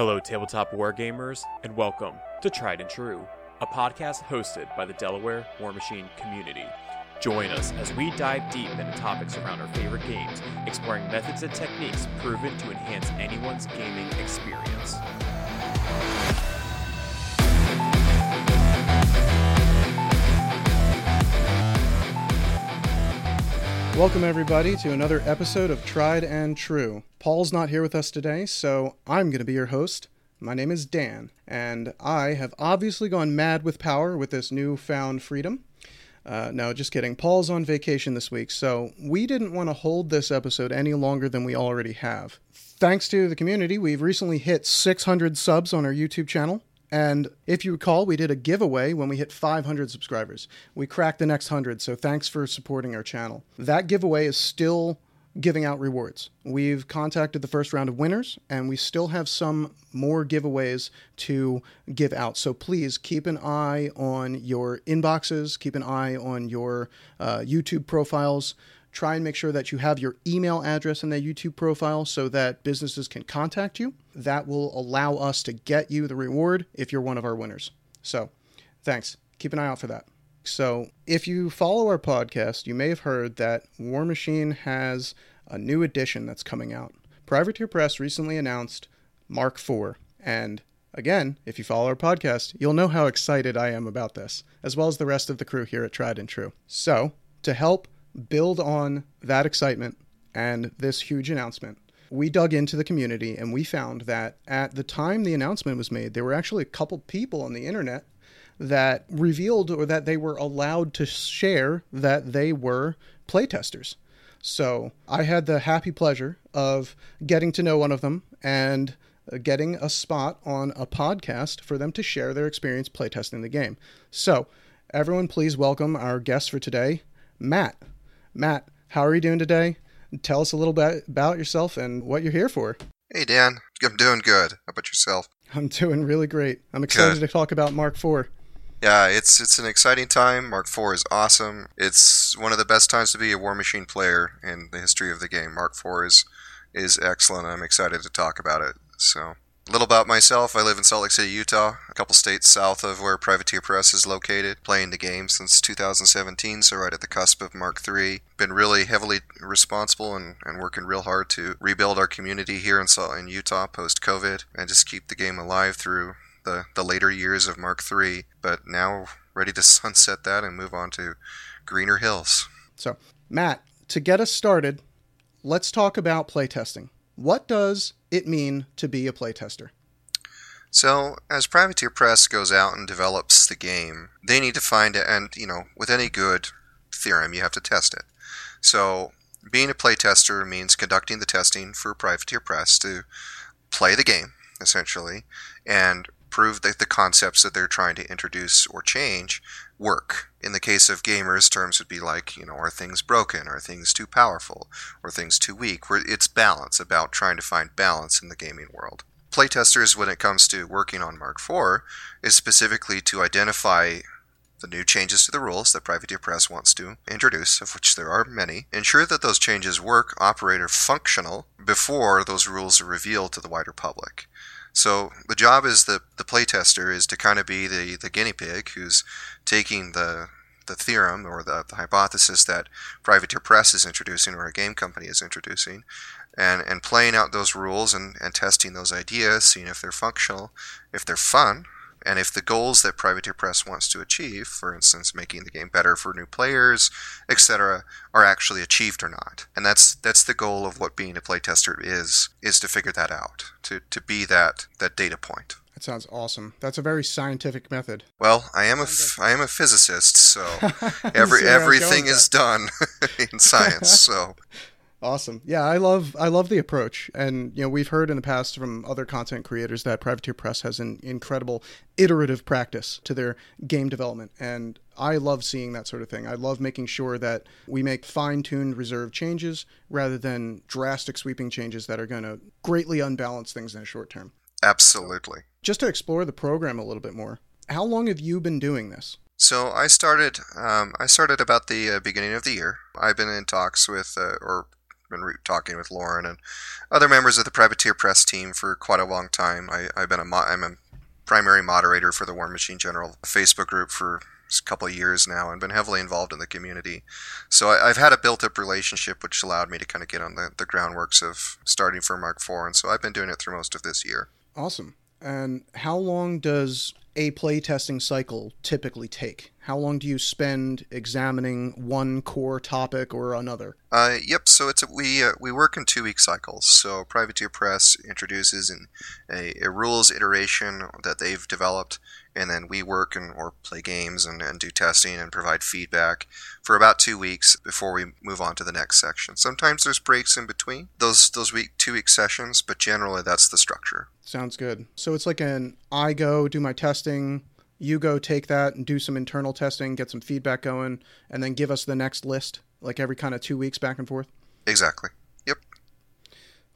Hello, tabletop wargamers, and welcome to Tried and True, a podcast hosted by the Delaware War Machine community. Join us as we dive deep into topics around our favorite games, exploring methods and techniques proven to enhance anyone's gaming experience. Welcome, everybody, to another episode of Tried and True. Paul's not here with us today, so I'm going to be your host. My name is Dan, and I have obviously gone mad with power with this newfound freedom. Uh, no, just kidding. Paul's on vacation this week, so we didn't want to hold this episode any longer than we already have. Thanks to the community, we've recently hit 600 subs on our YouTube channel. And if you recall, we did a giveaway when we hit 500 subscribers. We cracked the next 100, so thanks for supporting our channel. That giveaway is still giving out rewards. We've contacted the first round of winners, and we still have some more giveaways to give out. So please keep an eye on your inboxes, keep an eye on your uh, YouTube profiles. Try and make sure that you have your email address in that YouTube profile so that businesses can contact you. That will allow us to get you the reward if you're one of our winners. So, thanks. Keep an eye out for that. So, if you follow our podcast, you may have heard that War Machine has a new edition that's coming out. Privateer Press recently announced Mark IV. And again, if you follow our podcast, you'll know how excited I am about this, as well as the rest of the crew here at Tried and True. So, to help build on that excitement and this huge announcement, we dug into the community and we found that at the time the announcement was made, there were actually a couple people on the internet that revealed or that they were allowed to share that they were playtesters. So I had the happy pleasure of getting to know one of them and getting a spot on a podcast for them to share their experience playtesting the game. So, everyone, please welcome our guest for today, Matt. Matt, how are you doing today? Tell us a little bit about yourself and what you're here for. Hey, Dan. I'm doing good. How about yourself? I'm doing really great. I'm excited Good. to talk about Mark IV. Yeah, it's it's an exciting time. Mark IV is awesome. It's one of the best times to be a War Machine player in the history of the game. Mark IV is is excellent. I'm excited to talk about it. So, a little about myself. I live in Salt Lake City, Utah, a couple states south of where Privateer Press is located. Playing the game since 2017, so right at the cusp of Mark III. Been really heavily responsible and, and working real hard to rebuild our community here in Salt in Utah post COVID and just keep the game alive through the, the later years of Mark III, but now ready to sunset that and move on to greener hills. So, Matt, to get us started, let's talk about playtesting. What does it mean to be a playtester? So, as Privateer Press goes out and develops the game, they need to find it, and you know, with any good theorem, you have to test it. So, being a playtester means conducting the testing for Privateer Press to play the game, essentially, and prove that the concepts that they're trying to introduce or change work. In the case of gamers, terms would be like, you know, are things broken? Are things too powerful? Or things too weak? Where it's balance, about trying to find balance in the gaming world. Playtesters, when it comes to working on Mark IV, is specifically to identify the new changes to the rules that Privateer Press wants to introduce, of which there are many, ensure that those changes work, operate, or functional before those rules are revealed to the wider public. So the job is the the playtester is to kind of be the, the guinea pig who's taking the the theorem or the, the hypothesis that Privateer Press is introducing or a game company is introducing and, and playing out those rules and, and testing those ideas, seeing if they're functional, if they're fun, and if the goals that Privateer Press wants to achieve, for instance, making the game better for new players, etc., are actually achieved or not. And that's that's the goal of what being a playtester is is to figure that out, to, to be that that data point. That sounds awesome. That's a very scientific method. Well, I am a f- I am a physicist, so every See where I was going everything is done in science. So Awesome. Yeah, I love I love the approach, and you know we've heard in the past from other content creators that Privateer Press has an incredible iterative practice to their game development, and I love seeing that sort of thing. I love making sure that we make fine-tuned, reserve changes rather than drastic, sweeping changes that are going to greatly unbalance things in the short term. absolutely. Just to explore the program a little bit more, how long have you been doing this? So I started. Um, I started about the uh, beginning of the year. I've been in talks with, uh, or been talking with Lauren and other members of the Privateer Press team for quite a long time. I, I've been a mo- I'm a primary moderator for the War Machine General Facebook group for a couple of years now and been heavily involved in the community. So I, have had a built up relationship which allowed me to kind of get on the, the groundworks of starting for Mark IV. And so I've been doing it through most of this year. Awesome. And how long does a playtesting cycle typically take? How long do you spend examining one core topic or another? Uh, yep. So it's a, we uh, we work in two week cycles. So Privateer Press introduces an, a, a rules iteration that they've developed, and then we work and or play games and, and do testing and provide feedback for about two weeks before we move on to the next section. Sometimes there's breaks in between those those week two week sessions, but generally that's the structure. Sounds good. So it's like an I go do my testing, you go take that and do some internal testing, get some feedback going, and then give us the next list, like every kind of two weeks back and forth? Exactly. Yep.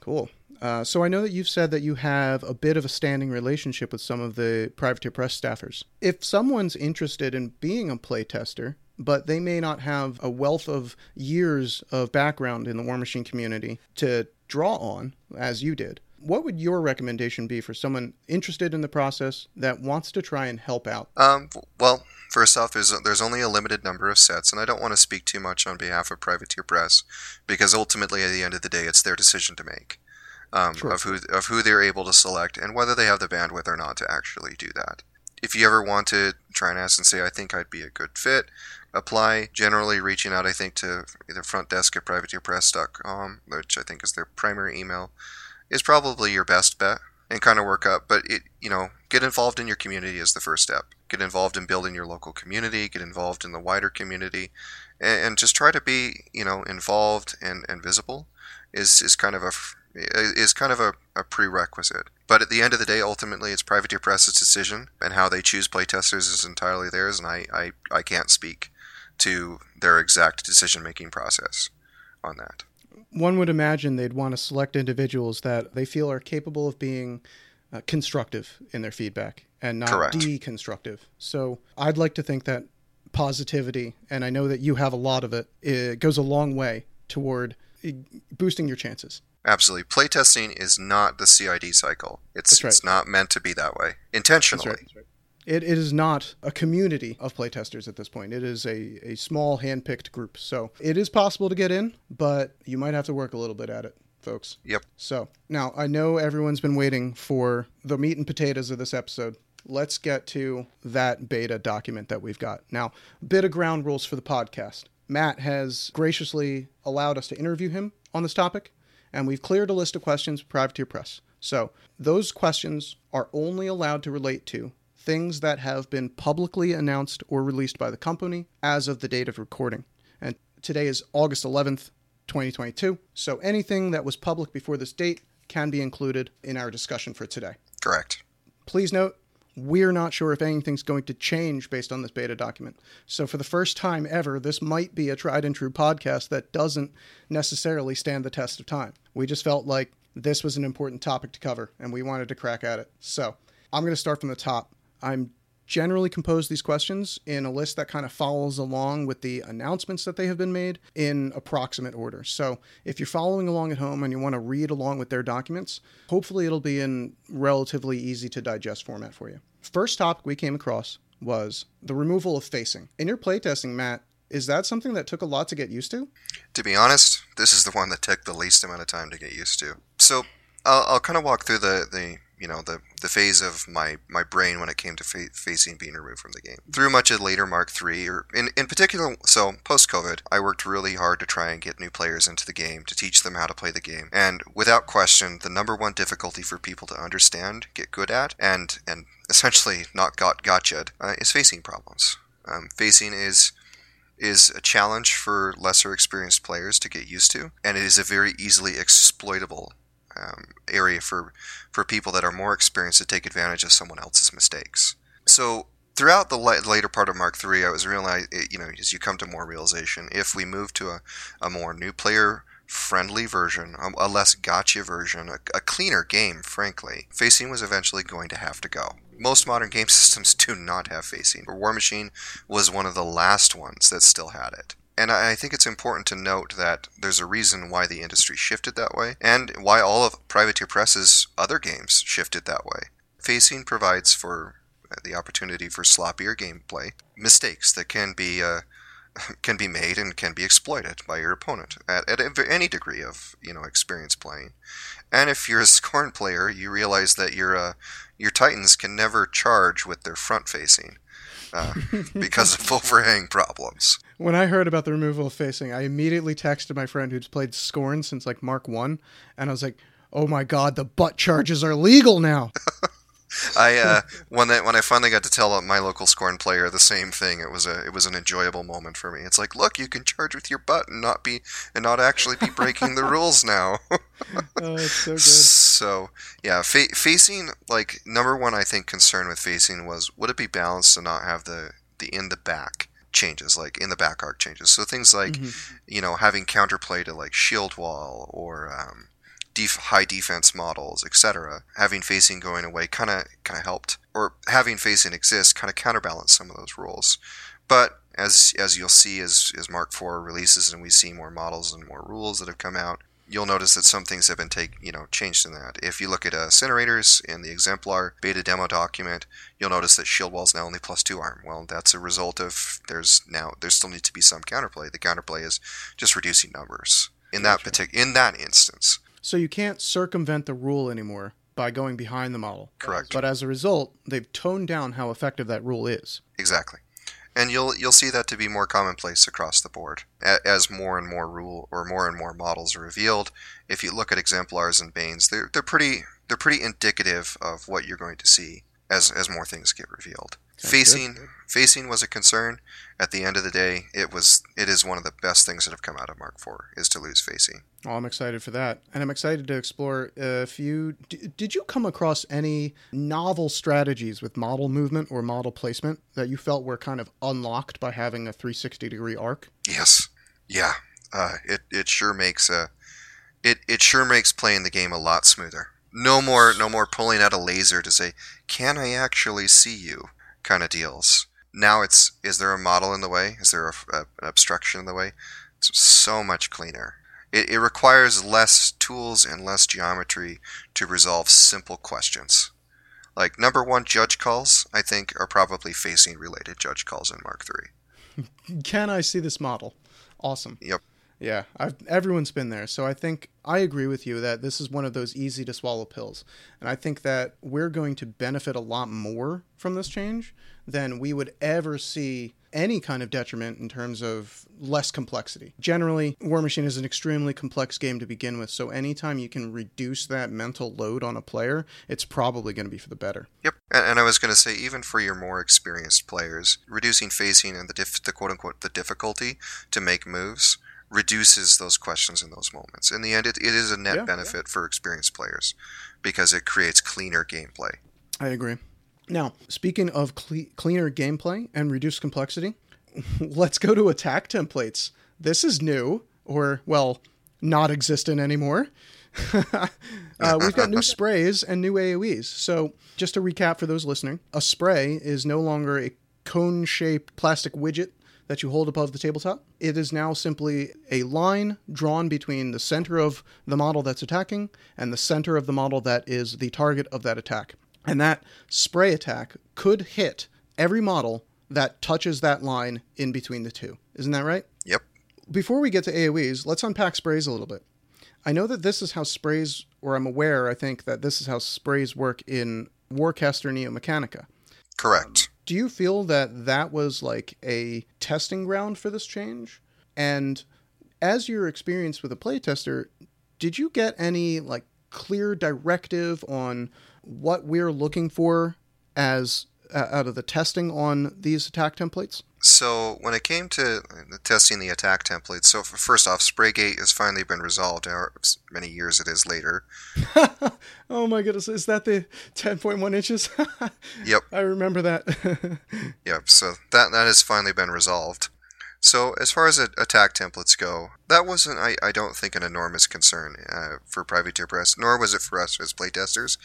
Cool. Uh, so I know that you've said that you have a bit of a standing relationship with some of the Privateer Press staffers. If someone's interested in being a playtester, but they may not have a wealth of years of background in the War Machine community to draw on, as you did, what would your recommendation be for someone interested in the process that wants to try and help out? Um, well, first off, there's there's only a limited number of sets, and I don't want to speak too much on behalf of Privateer Press because ultimately, at the end of the day, it's their decision to make um, of who of who they're able to select and whether they have the bandwidth or not to actually do that. If you ever want to try and ask and say, I think I'd be a good fit, apply. Generally, reaching out, I think, to either front desk at privateerpress.com, which I think is their primary email is probably your best bet and kind of work up. But it, you know, get involved in your community is the first step. Get involved in building your local community. Get involved in the wider community, and, and just try to be, you know, involved and, and visible. Is is kind of a is kind of a, a prerequisite. But at the end of the day, ultimately, it's Privateer Press's decision, and how they choose playtesters is entirely theirs, and I, I, I can't speak to their exact decision making process on that one would imagine they'd want to select individuals that they feel are capable of being uh, constructive in their feedback and not Correct. deconstructive. So I'd like to think that positivity, and I know that you have a lot of it, it goes a long way toward uh, boosting your chances. Absolutely. Playtesting is not the CID cycle. It's right. it's not meant to be that way intentionally. That's right. That's right. It, it is not a community of playtesters at this point. It is a, a small hand-picked group. So it is possible to get in, but you might have to work a little bit at it, folks. Yep. So now I know everyone's been waiting for the meat and potatoes of this episode. Let's get to that beta document that we've got. Now, a bit of ground rules for the podcast. Matt has graciously allowed us to interview him on this topic, and we've cleared a list of questions with Privateer Press. So those questions are only allowed to relate to things that have been publicly announced or released by the company as of the date of recording. And today is August 11th, 2022. So anything that was public before this date can be included in our discussion for today. Correct. Please note, we're not sure if anything's going to change based on this beta document. So, for the first time ever, this might be a tried and true podcast that doesn't necessarily stand the test of time. We just felt like this was an important topic to cover and we wanted to crack at it. So, I'm going to start from the top. I'm generally compose these questions in a list that kind of follows along with the announcements that they have been made in approximate order. So if you're following along at home and you want to read along with their documents, hopefully it'll be in relatively easy to digest format for you. First topic we came across was the removal of facing. In your playtesting, Matt, is that something that took a lot to get used to? To be honest, this is the one that took the least amount of time to get used to. So I'll, I'll kind of walk through the, the you know the the phase of my my brain when it came to fa- facing being removed from the game. Through much of later Mark III, or in in particular, so post COVID, I worked really hard to try and get new players into the game to teach them how to play the game. And without question, the number one difficulty for people to understand, get good at, and and essentially not got gotcha uh, is facing problems. Um, facing is is a challenge for lesser experienced players to get used to, and it is a very easily exploitable um, area for for people that are more experienced to take advantage of someone else's mistakes. So throughout the later part of Mark III, I was realizing, you know, as you come to more realization, if we move to a, a more new player friendly version, a, a less gotcha version, a, a, cleaner game, frankly, facing was eventually going to have to go. Most modern game systems do not have facing. War Machine was one of the last ones that still had it. And I think it's important to note that there's a reason why the industry shifted that way, and why all of Privateer Press's other games shifted that way. Facing provides for the opportunity for sloppier gameplay, mistakes that can be uh, can be made and can be exploited by your opponent at, at any degree of you know experience playing. And if you're a Skorne player, you realize that your uh, your titans can never charge with their front facing uh, because of overhang problems. When I heard about the removal of facing, I immediately texted my friend who's played Skorne since like Mark 1, and I was like, oh my god, the butt charges are legal now. I uh, when I, when I finally got to tell my local Skorne player the same thing, it was a it was an enjoyable moment for me. It's like, look, you can charge with your butt and not be and not actually be breaking the rules now. oh, it's so good. So yeah, fa- facing like number one, I think concern with facing was would it be balanced to not have the the in the back changes like in the back arc changes. So things like Mhm. you know having counterplay to like shield wall or um, def- high defense models, etc. Having facing going away kind of kind of helped, or having facing exist kind of counterbalance some of those rules. But as as you'll see as as Mark IV releases and we see more models and more rules that have come out, you'll notice that some things have been take you know changed in that. If you look at uh, in the exemplar beta demo document, you'll notice that shield wall is now only plus two arm. Well, that's a result of there's now there still needs to be some counterplay. The counterplay is just reducing numbers in that Gotcha. particular in that instance. So you can't circumvent the rule anymore by going behind the model. Correct. But as a result, they've toned down how effective that rule is. Exactly. And you'll you'll see that to be more commonplace across the board as more and more rule or more and more models are revealed. If you look at exemplars and banes, they're they're pretty they're pretty indicative of what you're going to see as as more things get revealed. Facing facing was a concern. At the end of the day, it was it is one of the best things that have come out of Mark IV is to lose facing. Oh, I'm excited for that. And I'm excited to explore if you. D- did you come across any novel strategies with model movement or model placement that you felt were kind of unlocked by having a 360 degree arc? Yes. Yeah. Uh, it it sure makes uh, it it sure makes playing the game a lot smoother. No more no more pulling out a laser to say, "Can I actually see you?" kind of deals. Now it's is there a model in the way? Is there a, a, an obstruction in the way? It's so much cleaner. It, it requires less tools and less geometry to resolve simple questions. Like number one, judge calls. I think are probably facing related judge calls in Mark III. Can I see this model? Awesome. Yep. Yeah, I've, everyone's been there. So I think I agree with you that this is one of those easy to swallow pills. And I think that we're going to benefit a lot more from this change than we would ever see any kind of detriment in terms of less complexity. Generally, War Machine is an extremely complex game to begin with. So anytime you can reduce that mental load on a player, it's probably going to be for the better. Yep, and, I was going to say, even for your more experienced players, reducing facing and the, diff- the quote unquote the difficulty to make moves reduces those questions in those moments. In the end, it, it is a net Yeah, benefit for experienced players because it creates cleaner gameplay. I agree. Now, speaking of cle- cleaner gameplay and reduced complexity, let's go to attack templates. This is new, or, well, not existent anymore. uh, we've got new sprays and new AoEs. So, just to recap for those listening, a spray is no longer a cone shaped plastic widget that you hold above the tabletop. It is now simply a line drawn between the center of the model that's attacking and the center of the model that is the target of that attack. And that spray attack could hit every model that touches that line in between the two. Isn't that right? Yep. Before we get to AoEs, let's unpack sprays a little bit. I know that this is how sprays, or I'm aware, I think that this is how sprays work in Warcaster Neo Mechanica. Correct. Do you feel that that was like a testing ground for this change? And as your experience with a playtester, did you get any like clear directive on what we're looking for as uh, out of the testing on these attack templates? So when it came to uh, testing the attack templates, so first off, Spraygate has finally been resolved. However many years it is later. oh my goodness, is that the 10.1 inches? Yep. I remember that. Yep. So that that has finally been resolved. So as far as attack templates go, that wasn't, I, I don't think, an enormous concern uh, for Privateer Press, nor was it for us as playtesters.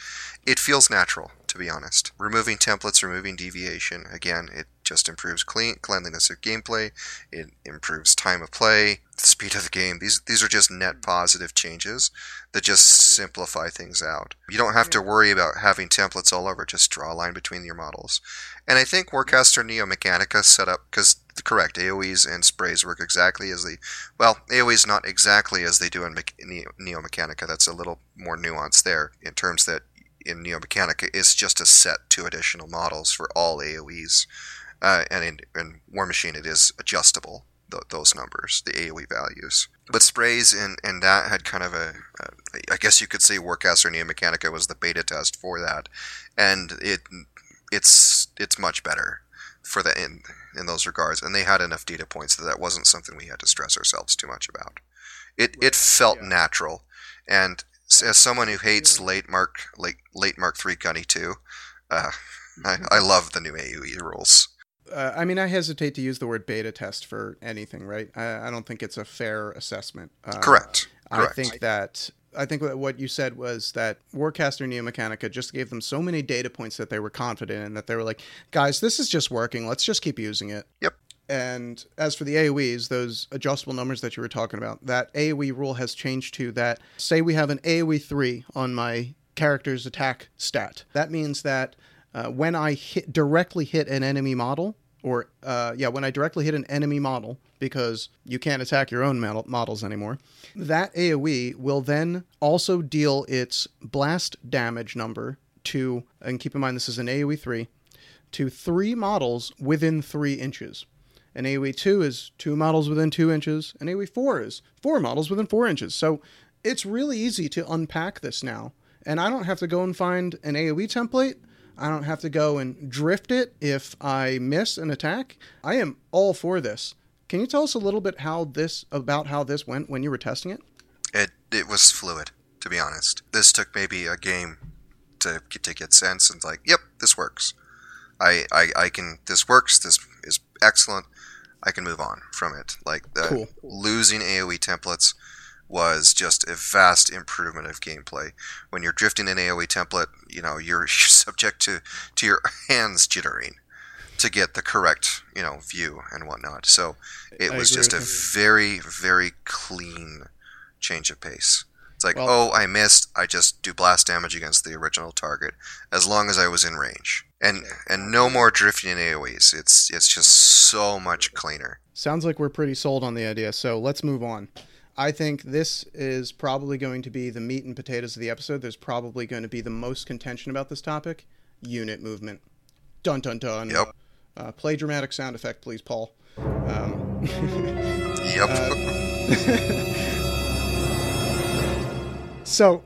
It feels natural, to be honest. Removing templates, removing deviation, again, it just improves clean cleanliness of gameplay. It improves time of play, the speed of the game. These these are just net mm. positive changes that just simplify things out. You don't have to worry about having templates all over. Just draw a line between your models. And I think Warcaster Neo Mechanica set up because correct AOE's and sprays work exactly as they well AOE's not exactly as they do in Neo, Neo Mechanica. That's a little more nuanced there in terms that in Neo Mechanica it's just a set two additional models for all AOE's. Uh, and in, in Warmachine it is adjustable th- those numbers, the AOE values. But sprays and, and that had kind of a, I guess you could say Warcaster Neo Mechanica was the beta test for that, and it it's it's much better for the in in those regards. And they had enough data points that that wasn't something we had to stress ourselves too much about. It it felt yeah. natural, and as someone who hates late Mark late late Mark three Gunny two, uh, I, I love the new AOE rules. Uh, I mean, I hesitate to use the word beta test for anything, right? I, I don't think it's a fair assessment. Uh, Correct. Correct. I think that I think what you said was that Warcaster Neo Mechanica just gave them so many data points that they were confident in that they were like, guys, this is just working. Let's just keep using it. Yep. And as for the AoEs, those adjustable numbers that you were talking about, that AoE rule has changed to that. Say we have an AoE 3 on my character's attack stat. That means that uh, when I hit, directly hit an enemy model, or uh, yeah, when I directly hit an enemy model, because you can't attack your own models anymore, that AoE will then also deal its blast damage number to, and keep in mind this is an AoE 3, to three models within three inches. An AoE 2 is two models within two inches, and AoE 4 is four models within four inches. So it's really easy to unpack this now. And I don't have to go and find an AoE template. I don't have to go and drift it if I miss an attack. I am all for this. Can you tell us a little bit how this about how this went when you were testing it? It it was fluid, to be honest. This took maybe a game to to get sense and like, yep, this works. I, I I can this works. This is excellent. I can move on from it. Like the cool. losing AOE templates was just a vast improvement of gameplay. When you're drifting an AOE template, you know you're, you're subject to to your hands jittering to get the correct you know view and whatnot. So it I was just a very very clean change of pace. It's like, well, oh, I missed. I just do blast damage against the original target as long as I was in range, and and no more drifting in AOE's. It's it's just so much cleaner. Sounds like we're pretty sold on the idea. So let's move on. I think this is probably going to be the meat and potatoes of the episode. There's probably going to be the most contention about this topic unit movement. Dun dun dun. Yep. Uh, play dramatic sound effect, please, Paul. Um, yep. Uh, so,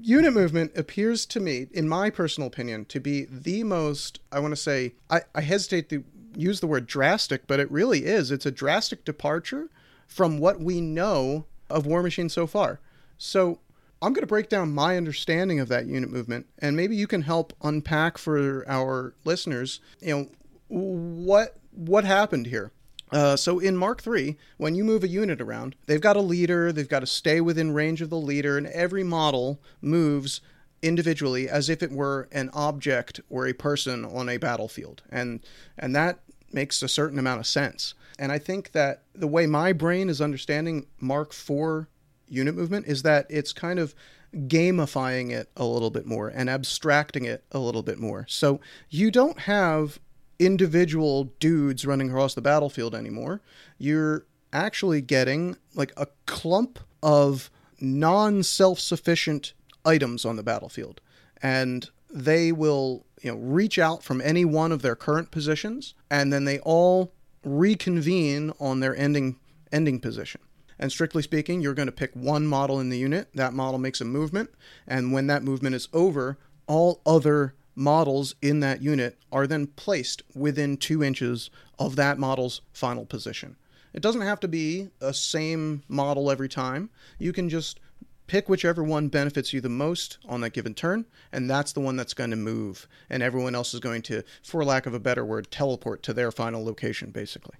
unit movement appears to me, in my personal opinion, to be the most, I want to say, I, I hesitate to use the word drastic, but it really is. It's a drastic departure from what we know of Warmachine so far. So I'm going to break down my understanding of that unit movement, and maybe you can help unpack for our listeners, you know, what what happened here. Uh, so in Mark III, when you move a unit around, they've got a leader, they've got to stay within range of the leader, and every model moves individually as if it were an object or a person on a battlefield. And and that makes a certain amount of sense. And I think that the way my brain is understanding Mark IV unit movement is that it's kind of gamifying it a little bit more and abstracting it a little bit more. So you don't have individual dudes running across the battlefield anymore. You're actually getting like a clump of non self sufficient items on the battlefield. And they will, you know, reach out from any one of their current positions, and then they all reconvene on their ending ending position. And strictly speaking, you're going to pick one model in the unit. That model makes a movement, and when that movement is over, all other models in that unit are then placed within two inches of that model's final position. It doesn't have to be a same model every time. You can just pick whichever one benefits you the most on that given turn, and that's the one that's going to move. And everyone else is going to, for lack of a better word, teleport to their final location, basically.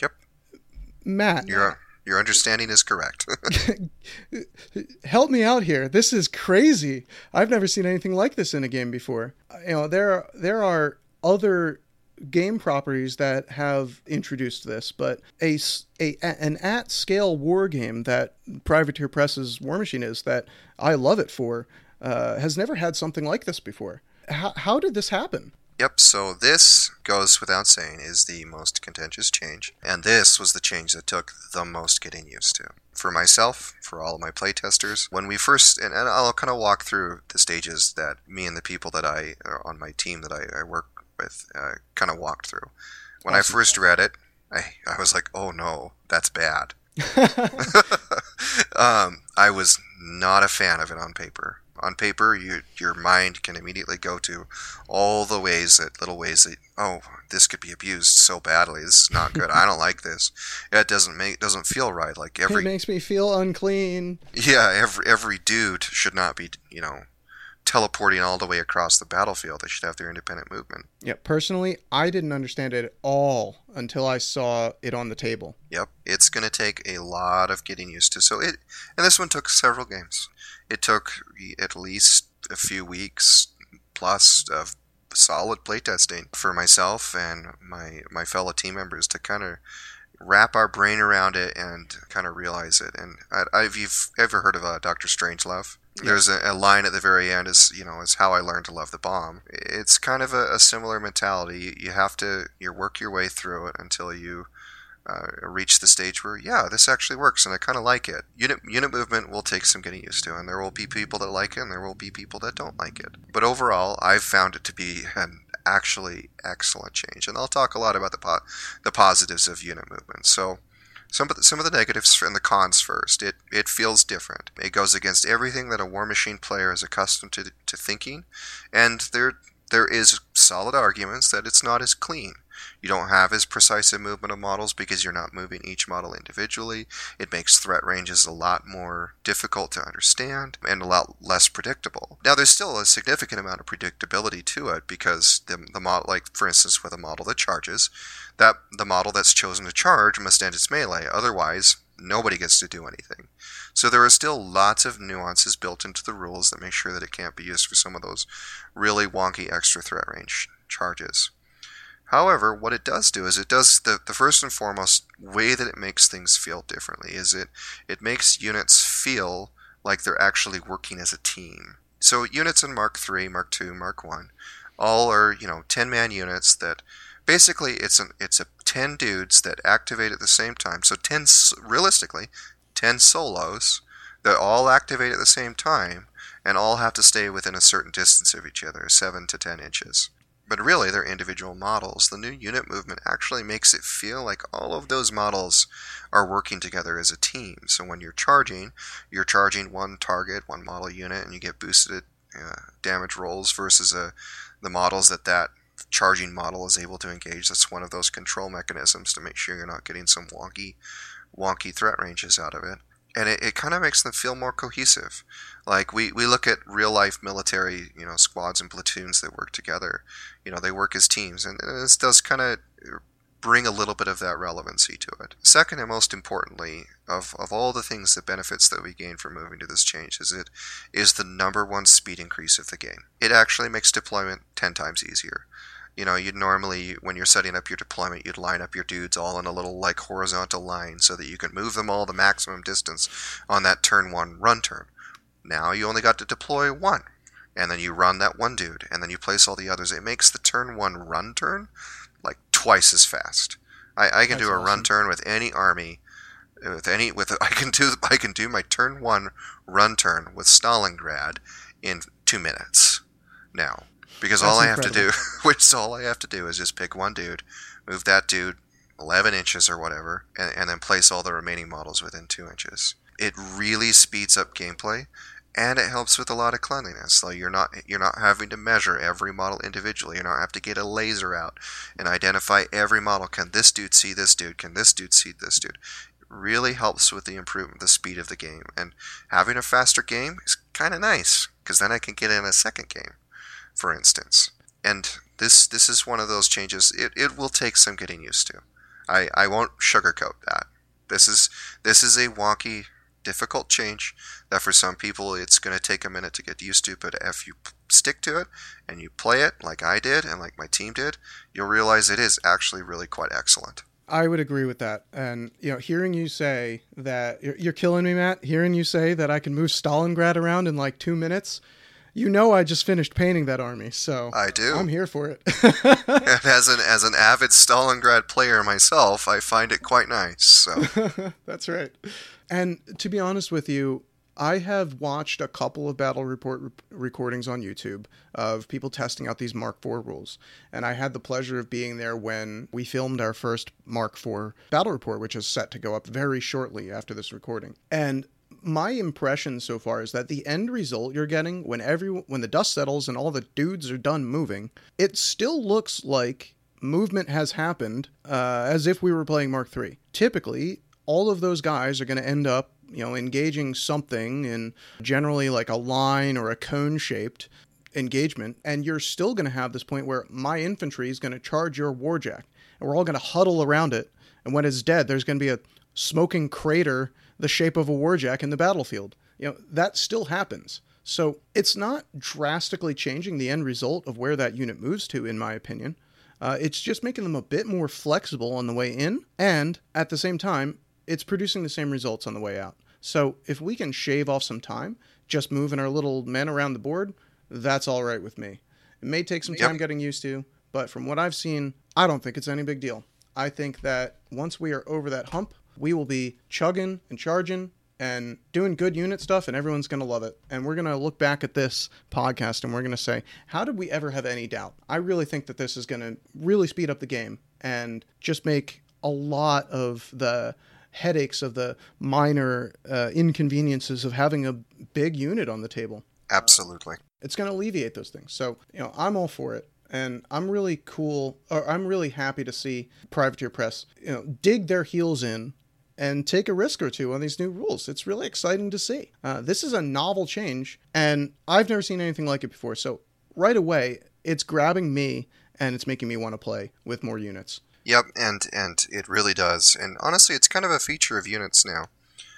Yep. Matt. Your, your understanding is correct. help me out here. This is crazy. I've never seen anything like this in a game before. You know, there there are other game properties that have introduced this, but a, a an at scale war game that Privateer Press's War Machine is that I love it for uh, has never had something like this before. How, how did this happen? Yep, so this goes without saying is the most contentious change, and this was the change that took the most getting used to. For myself, for all of my playtesters, when we first, and, and I'll kind of walk through the stages that me and the people that I, on my team that I, I work with, uh, kind of walked through. When awesome. I first read it, I, I was like, oh no, that's bad. um, I was not a fan of it on paper on paper, you, your mind can immediately go to all the ways that little ways that oh this could be abused so badly. This is not good. I don't like this. It doesn't make doesn't feel right. Like every it makes me feel unclean. Yeah, every every dude should not be you know teleporting all the way across the battlefield. They should have their independent movement. Yeah, personally, I didn't understand it at all until I saw it on the table. Yep, it's going to take a lot of getting used to. So it, and this one took several games. It took at least a few weeks plus of solid playtesting for myself and my my fellow team members to kind of wrap our brain around it and kind of realize it. And I, have you've ever heard of uh, Doctor Strangelove? There's a, a, line at the very end is you know is how I learned to love the bomb. It's kind of a, a similar mentality. You, you have to you work your way through it until you uh, reach the stage where yeah this actually works and I kind of like it. Unit unit movement will take some getting used to, and there will be people that like it and there will be people that don't like it. But overall, I've found it to be an actually excellent change, and I'll talk a lot about the po- the positives of unit movement. So some of the, some of the negatives and the cons first. It it feels different. It goes against everything that a War Machine player is accustomed to to thinking, and there there is solid arguments that it's not as clean. You don't have as precise a movement of models because you're not moving each model individually. It makes threat ranges a lot more difficult to understand and a lot less predictable. Now, there's still a significant amount of predictability to it because the, the model, like for instance, with a model that charges, that the model that's chosen to charge must end its melee. Otherwise, nobody gets to do anything. So there are still lots of nuances built into the rules that make sure that it can't be used for some of those really wonky extra threat range charges. However, what it does do is it does the, the first and foremost way that it makes things feel differently is it it makes units feel like they're actually working as a team. So units in Mark 3, Mark 2, Mark 1 all are you know ten man units that basically it's an it's a ten dudes that activate at the same time. So ten realistically, ten solos that all activate at the same time and all have to stay within a certain distance of each other, seven to ten inches but really they're individual models. The new unit movement actually makes it feel like all of those models are working together as a team. So when you're charging, you're charging one target, one model unit, and you get boosted uh, damage rolls versus uh, the models that that charging model is able to engage. That's one of those control mechanisms to make sure you're not getting some wonky, wonky threat ranges out of it and it, it kind of makes them feel more cohesive. Like we, we look at real life military, you know, squads and platoons that work together. You know, they work as teams, and this does kind of bring a little bit of that relevancy to it. Second, and most importantly, of, of all the things, the benefits that we gain from moving to this change is it is the number one speed increase of the game. It actually makes deployment ten times easier you know, you'd normally, when you're setting up your deployment, you'd line up your dudes all in a little like horizontal line so that you can move them all the maximum distance on that turn one run turn. Now you only got to deploy one, and then you run that one dude, and then you place all the others. It makes the turn one run turn twice as fast. I, I can That's do a awesome. run turn with any army, with any with I can do I can do my turn one run turn with Stalingrad in two minutes now because That's all I incredible. have to do, which all I have to do, is just pick one dude, move that dude 11 inches or whatever, and, and then place all the remaining models within two inches. It really speeds up gameplay, and it helps with a lot of cleanliness. So you're not you're not having to measure every model individually. You don't have to get a laser out and identify every model. Can this dude see this dude? Can this dude see this dude? Really helps with the improvement, the speed of the game, and having a faster game is kind of nice because then I can get in a second game for instance. And this this is one of those changes. It, it will take some getting used to. I, I won't sugarcoat that. This is this is a wonky difficult change that for some people it's going to take a minute to get used to, but if you stick to it and you play it like I did and like my team did, you'll realize it is actually really quite excellent. I would agree with that. And, you know, hearing you say that you're, you're killing me, Matt, hearing you say that I can move Stalingrad around in like two minutes, you know I just finished painting that army, so I do. I'm here for it. and as an as an avid Stalingrad player myself, I find it quite nice. So That's right. And to be honest with you, I have watched a couple of battle report re- recordings on YouTube of people testing out these Mark IV rules, and I had the pleasure of being there when we filmed our first Mark IV battle report, which is set to go up very shortly after this recording. And my impression so far is that the end result you're getting when every when the dust settles and all the dudes are done moving, it still looks like movement has happened uh, as if we were playing Mark III. Typically, all of those guys are going to end up, you know, engaging something in generally like a line or a cone shaped engagement, and you're still going to have this point where my infantry is going to charge your warjack, and we're all going to huddle around it. And when it's dead, there's going to be a smoking crater the shape of a warjack in the battlefield. You know, that still happens. So it's not drastically changing the end result of where that unit moves to, in my opinion. Uh, it's just making them a bit more flexible on the way in, and at the same time, it's producing the same results on the way out. So if we can shave off some time, just moving our little men around the board, that's all right with me. It may take some time Yep. getting used to, but from what I've seen, I don't think it's any big deal. I think that once we are over that hump, we will be chugging and charging and doing good unit stuff, and everyone's going to love it. And we're going to look back at this podcast and we're going to say, how did we ever have any doubt? I really think that this is going to really speed up the game and just make a lot of the headaches of the minor uh, inconveniences of having a big unit on the table absolutely. it's going to alleviate those things. So, you know, I'm all for it. And I'm really cool, or I'm really happy to see Privateer Press, you know, dig their heels in and take a risk or two on these new rules. It's really exciting to see. Uh, this is a novel change, and I've never seen anything like it before. So, right away, it's grabbing me and it's making me want to play with more units. Yep, and and it really does. And honestly, it's kind of a feature of units now,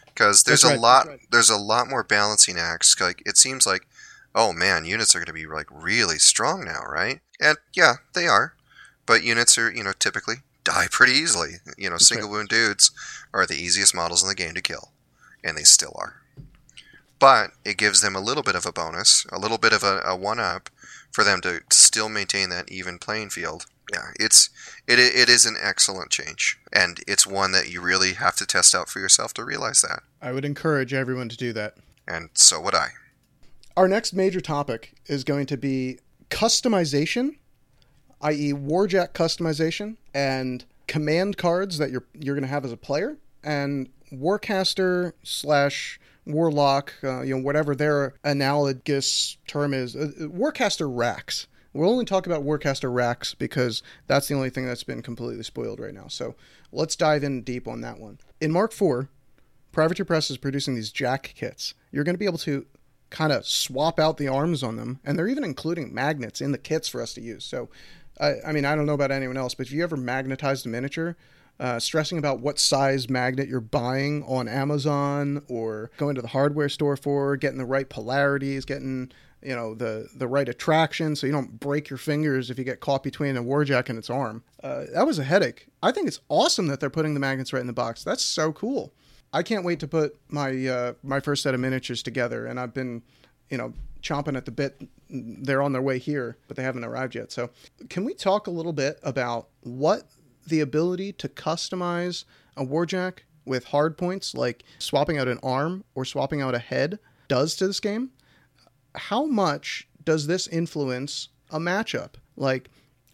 because there's That's a lot right. there's a lot more balancing acts. Like it seems like, oh man, units are going to be like really strong now, right? And yeah, they are, but units are you know typically die pretty easily. You know, That's single wound dudes are the easiest models in the game to kill, and they still are. But it gives them a little bit of a bonus, a little bit of a, a one up for them to still maintain that even playing field. Yeah, it's it, it is an excellent change, and it's one that you really have to test out for yourself to realize that. I would encourage everyone to do that. And so would I. Our next major topic is going to be customization, i.e., Warjack customization, and command cards that you're you're going to have as a player, and Warcaster slash Warlock, uh, you know, whatever their analogous term is, uh, Warcaster racks. We'll only talk about Warcaster racks because that's the only thing that's been completely spoiled right now. So let's dive in deep on that one. In Mark IV, Privateer Press is producing these jack kits. You're going to be able to kind of swap out the arms on them, and they're even including magnets in the kits for us to use. So, I, I mean, I don't know about anyone else, but if you ever magnetized a miniature, uh, stressing about what size magnet you're buying on Amazon or going to the hardware store for, getting the right polarities, getting you know the the right attraction so you don't break your fingers if you get caught between a warjack and its arm. Uh, that was a headache. I think it's awesome that they're putting the magnets right in the box. That's so cool. I can't wait to put my uh, my first set of miniatures together, and I've been, you know, chomping at the bit. They're on their way here, but they haven't arrived yet. So, can we talk a little bit about what the ability to customize a warjack with hard points, like swapping out an arm or swapping out a head, does to this game? How much does this influence a matchup? Like,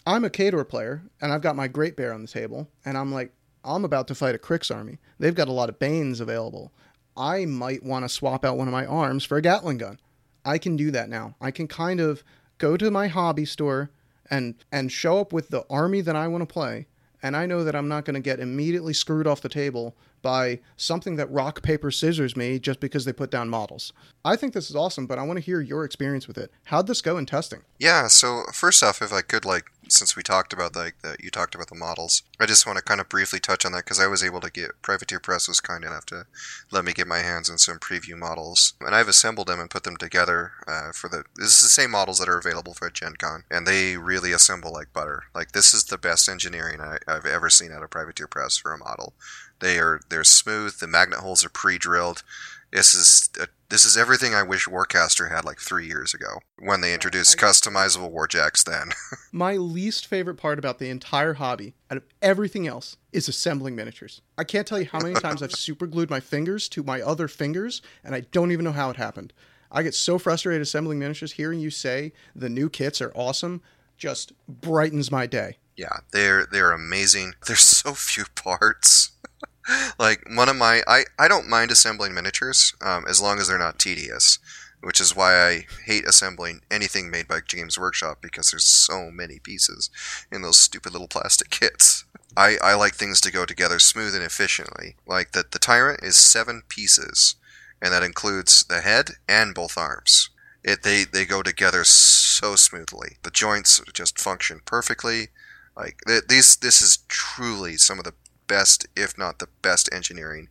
I'm a Khador player, and I've got my Great Bear on the table, and I'm like, I'm about to fight a Cryx army. They've got a lot of Banes available. I might want to swap out one of my arms for a Gatling gun. I can do that now. I can kind of go to my hobby store and and show up with the army that I want to play, and I know that I'm not going to get immediately screwed off the table by something that rock paper scissors me just because they put down models. I think this is awesome, but I want to hear your experience with it. How'd this go in testing? Yeah, so first off, if I could like since we talked about like the, you talked about the models, I just want to kind of briefly touch on that because I was able to get Privateer Press was kind enough to let me get my hands on some preview models, and I've assembled them and put them together uh, for the. This is the same models that are available for Gen Con, and they really assemble like butter. Like this is the best engineering I, I've ever seen out of Privateer Press for a model. They are they're smooth. The magnet holes are pre-drilled. This is a, this is everything I wish Warcaster had like three years ago when they introduced customizable warjacks. Then My least favorite part about the entire hobby, out of everything else, is assembling miniatures. I can't tell you how many times I've super glued my fingers to my other fingers, and I don't even know how it happened. I get so frustrated assembling miniatures. Hearing you say the new kits are awesome just brightens my day. yeah, they're they're amazing. There's so few parts. Like one of my I, I don't mind assembling miniatures um, as long as they're not tedious which is why i hate assembling anything made by Games Workshop because there's so many pieces in those stupid little plastic kits. I, I like things to go together smooth and efficiently. Like that the tyrant is seven pieces and that includes the head and both arms. It they, they go together so smoothly. The joints just function perfectly. Like th- these this is truly some of the best, if not the best engineering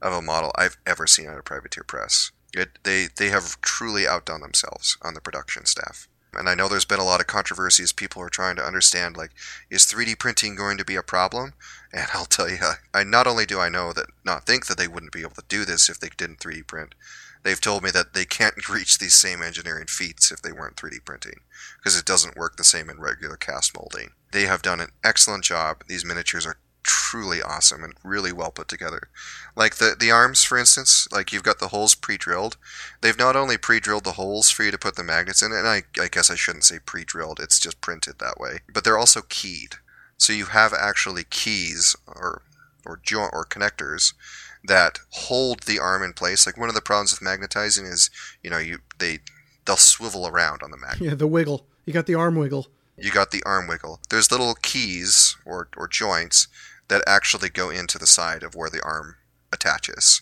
of a model I've ever seen out of Privateer Press. It, they they have truly outdone themselves on the production staff. And I know there's been a lot of controversies. People are trying to understand, like, is 3D printing going to be a problem? And I'll tell you, I not only do I know that, not think that they wouldn't be able to do this if they didn't 3D print, they've told me that they can't reach these same engineering feats if they weren't 3D printing, because it doesn't work the same in regular cast molding. They have done an excellent job. These miniatures are truly awesome and really well put together. Like the the arms, for instance, like you've got the holes pre-drilled. They've not only pre-drilled the holes for you to put the magnets in, and I, I guess I shouldn't say pre-drilled. It's just printed that way. But they're also keyed, so you have actually keys or or joint or connectors that hold the arm in place. Like one of the problems with magnetizing is, you know, you they they'll swivel around on the magnet. Yeah, the wiggle. You got the arm wiggle. You got the arm wiggle. There's little keys or, or joints that actually go into the side of where the arm attaches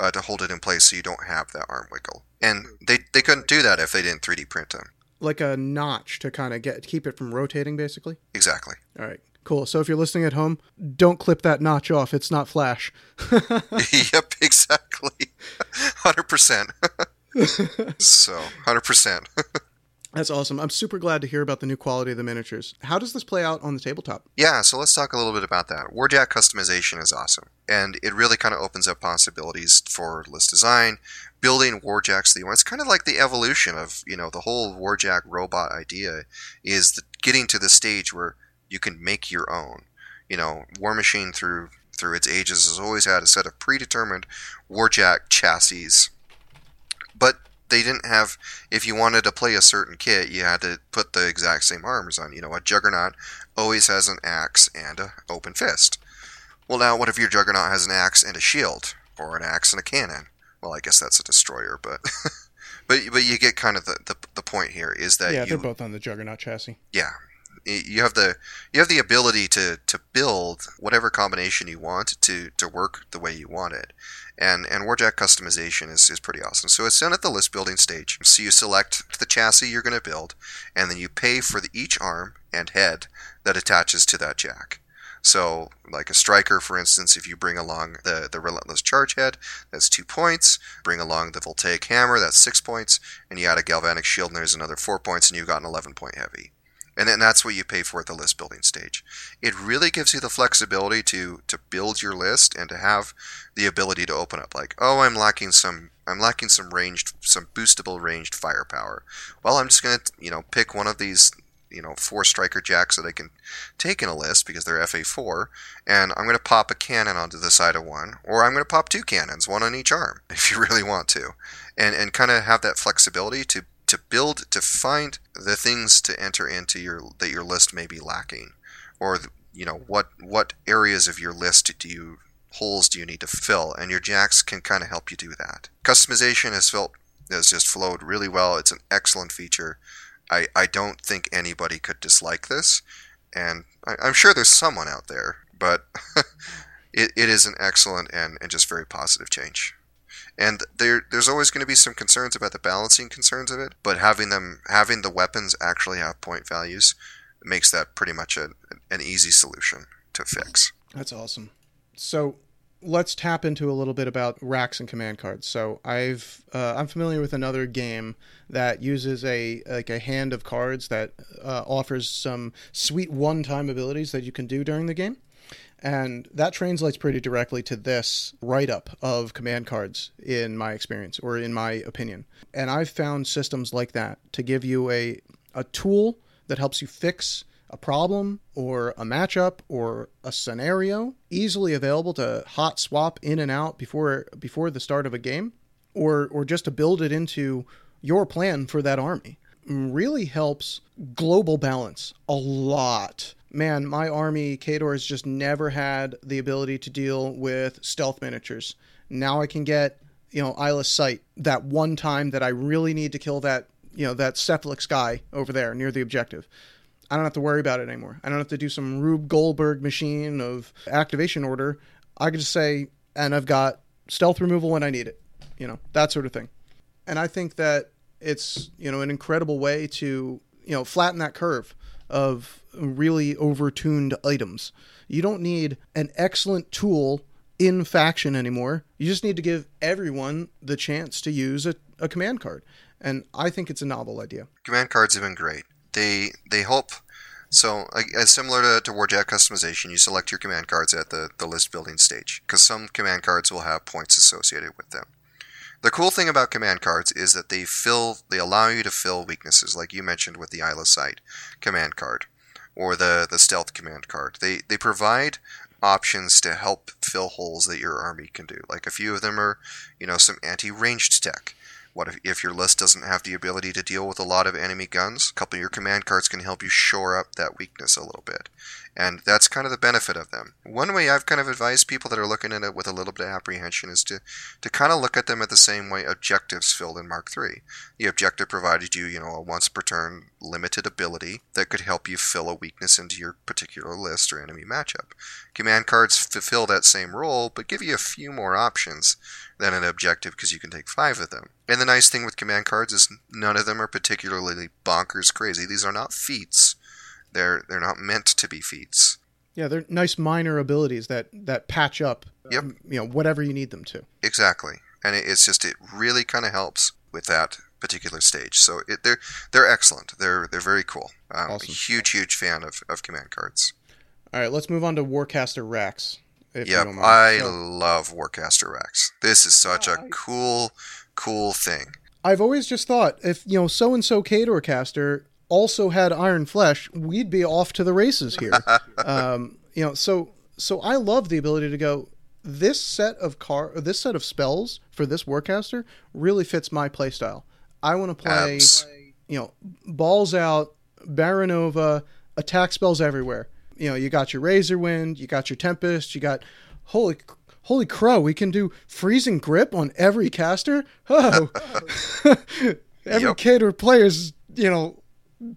uh, to hold it in place so you don't have that arm wiggle. And they, they couldn't do that if they didn't 3D print them. Like a notch to kind of get keep it from rotating, basically. Exactly. All right, cool. So if you're listening at home, don't clip that notch off. It's not Flash. yep, exactly. 100%. so, 100%. That's awesome. I'm super glad to hear about the new quality of the miniatures. How does this play out on the tabletop? Yeah, so let's talk a little bit about that. Warjack customization is awesome, and it really kind of opens up possibilities for list design, building warjacks that you want. It's kind of like the evolution of you know the whole warjack robot idea is the, getting to the stage where you can make your own. You know, War Machine through through its ages has always had a set of predetermined warjack chassis, but they didn't have if you wanted to play a certain kit you had to put the exact same arms on. You know a juggernaut always has an axe and an open fist. Well now what if your juggernaut has an axe and a shield? Or an axe and a cannon? Well i guess that's a destroyer but but but you get kind of the, the, the point here is that yeah, you they're both on the Juggernaut chassis. yeah you have the you have the ability to to build whatever combination you want to to work the way you want it. And and warjack customization is, is pretty awesome. So it's done at the list building stage. So you select the chassis you're going to build and then you pay for the, each arm and head that attaches to that jack. So, like a striker, for instance, if you bring along the, the relentless charge head, that's two points. Bring along the voltaic hammer, that's six points. And you add a galvanic shield, and there's another four points, and you've got an 11 point heavy and then that's what you pay for at the list building stage. It really gives you the flexibility to to build your list and to have the ability to open up like, oh, I'm lacking some I'm lacking some ranged some boostable ranged firepower. Well, I'm just to, you know, pick one of these you know, four striker jacks that I can take in a list because they're FA4, and I'm going to pop a cannon onto the side of one, or I'm going to pop two cannons, one on each arm, if you really want to, and and kind of have that flexibility to to build to find the things to enter into your that your list may be lacking? Or you know what what areas of your list do you holes do you need to fill? And your jacks can kind of help you do that. Customization has felt has just flowed really well. It's an excellent feature. I i don't think anybody could dislike this. And I, i'm sure there's someone out there but it, it is an excellent and, and just very positive change and there there's always going to be some concerns about the balancing concerns of it but having them having the weapons actually have point values makes that pretty much a, an easy solution to fix. That's awesome. So let's tap into a little bit about racks and command cards. So I've uh, I'm familiar with another game that uses a like a hand of cards that uh, offers some sweet one-time abilities that you can do during the game. And that translates pretty directly to this write up of command cards, in my experience, or in my opinion. And I've found systems like that to give you a, a tool that helps you fix a problem or a matchup or a scenario easily available to hot swap in and out before before the start of a game or or just to build it into your plan for that army really helps global balance a lot man my army Khador has just never had the ability to deal with stealth miniatures now i can get you know eyeless sight that one time that i really need to kill that you know that Cephalyx guy over there near the objective I don't have to worry about it anymore. I don't have to do some Rube Goldberg machine of activation order. I can just say, and I've got stealth removal when I need it, you know, that sort of thing. And I think that it's, you know, an incredible way to, you know, flatten that curve of really overtuned items. You don't need an excellent tool in faction anymore. You just need to give everyone the chance to use a, a command card. And I think it's a novel idea. Command cards have been great they they help. So, as similar to, to Warjack customization, you select your command cards at the, the list building stage, because some command cards will have points associated with them. The cool thing about command cards is that they fill, they allow you to fill weaknesses, like you mentioned with the Eyeless Sight command card, or the, the Stealth command card. They, they provide options to help fill holes that your army can do. Like a few of them are, you know, some anti-ranged tech. What if, if your list doesn't have the ability to deal with a lot of enemy guns? A couple of your command cards can help you shore up that weakness a little bit. And that's kind of the benefit of them. One way I've kind of advised people that are looking at it with a little bit of apprehension is to, to kind of look at them at the same way objectives filled in Mark III. The objective provided you, you know, a once per turn limited ability that could help you fill a weakness into your particular list or enemy matchup. Command cards fulfill that same role, but give you a few more options than an objective because you can take five of them. And the nice thing with command cards is none of them are particularly bonkers crazy. These are not feats. They're they're not meant to be feats. Yeah, they're nice minor abilities that that patch up. Yep. Um, you know whatever you need them to. Exactly, and it, it's just it really kind of helps with that particular stage. So it, they're they're excellent. They're they're very cool. Um, awesome. Huge huge fan of, of command cards. All right, let's move on to Warcaster Racks. Yep, I so, love Warcaster Racks. This is such a cool, cool thing. I've always just thought if you know so and so Khador caster also had Iron Flesh, we'd be off to the races here. um, you know, so so I love the ability to go. This set of car, this set of spells for this Warcaster really fits my playstyle. I want to play, Abs. you know, balls out, Baronova, attack spells everywhere you know, you got your Razor Wind, you got your Tempest, you got holy holy crow, we can do freezing grip on every caster. Oh, every yep. Player's you know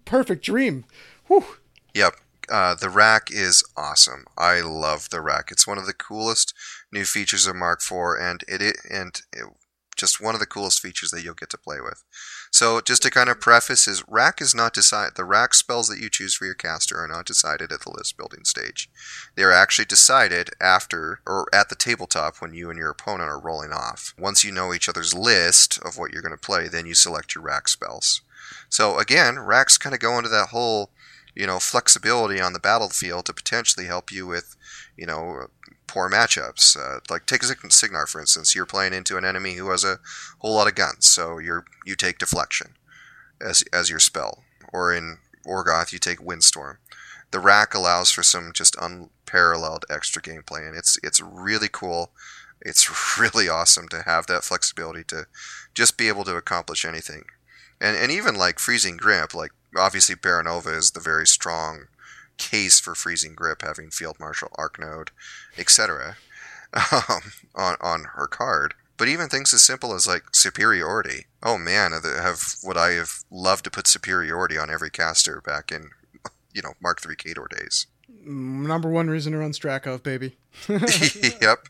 perfect dream. Whew. Yep. Uh, the rack is awesome. I love the rack. It's one of the coolest new features of Mark IV, and it, it and it, just one of the coolest features that you'll get to play with. So just to kind of preface is rack is not decided. The rack spells that you choose for your caster are not decided at the list building stage. They are actually decided after or at the tabletop when you and your opponent are rolling off. Once you know each other's list of what you're going to play, then you select your rack spells. So again, racks kind of go into that whole, you know, flexibility on the battlefield to potentially help you with, you know, poor matchups. Uh, like take a Cygnar for instance. You're playing into an enemy who has a whole lot of guns, so you you take deflection as as your spell. Or in Orgoth, you take Windstorm. The rack allows for some just unparalleled extra gameplay, and it's it's really cool. It's really awesome to have that flexibility to just be able to accomplish anything, and and even like freezing grip. Like obviously, Baronova is the very strong case for freezing grip, having Field Marshal, Arc Node, etc. Um, on on her card. But even things as simple as like superiority. Oh man, have would I have loved to put superiority on every caster back in, you know, Mark Three Khador days. Number one reason to run Strakhov, baby. yep.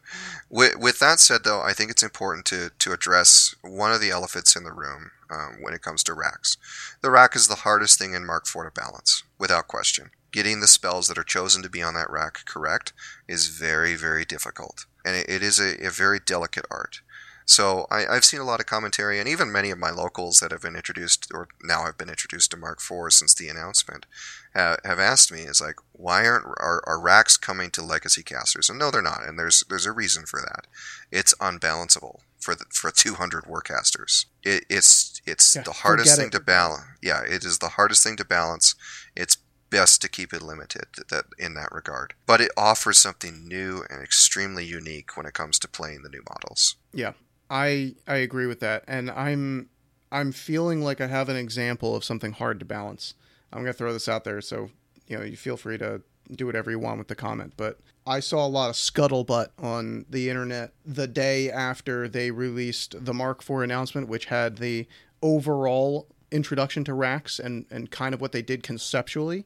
With, with that said, though, I think it's important to, to address one of the elephants in the room um, when it comes to racks. The rack is the hardest thing in Mark IV to balance, without question. Getting the spells that are chosen to be on that rack correct is very, very difficult. And it, it is a, a very delicate art. So I, have seen a lot of commentary, and even many of my locals that have been introduced, or now have been introduced to Mark IV since the announcement, have, have asked me, "Is like, why aren't are, are racks coming to legacy casters?" And no, they're not, and there's there's a reason for that. It's unbalanceable for the, for 200 warcasters. It, it's it's yeah, the hardest thing it. to balance. Yeah, it is the hardest thing to balance. It's best to keep it limited that in that regard. But it offers something new and extremely unique when it comes to playing the new models. Yeah, I I agree with that, and I'm I'm feeling like I have an example of something hard to balance. I'm gonna throw this out there, so you know you feel free to do whatever you want with the comment. But I saw a lot of scuttlebutt on the internet the day after they released the Mark IV announcement, which had the overall introduction to racks and and kind of what they did conceptually.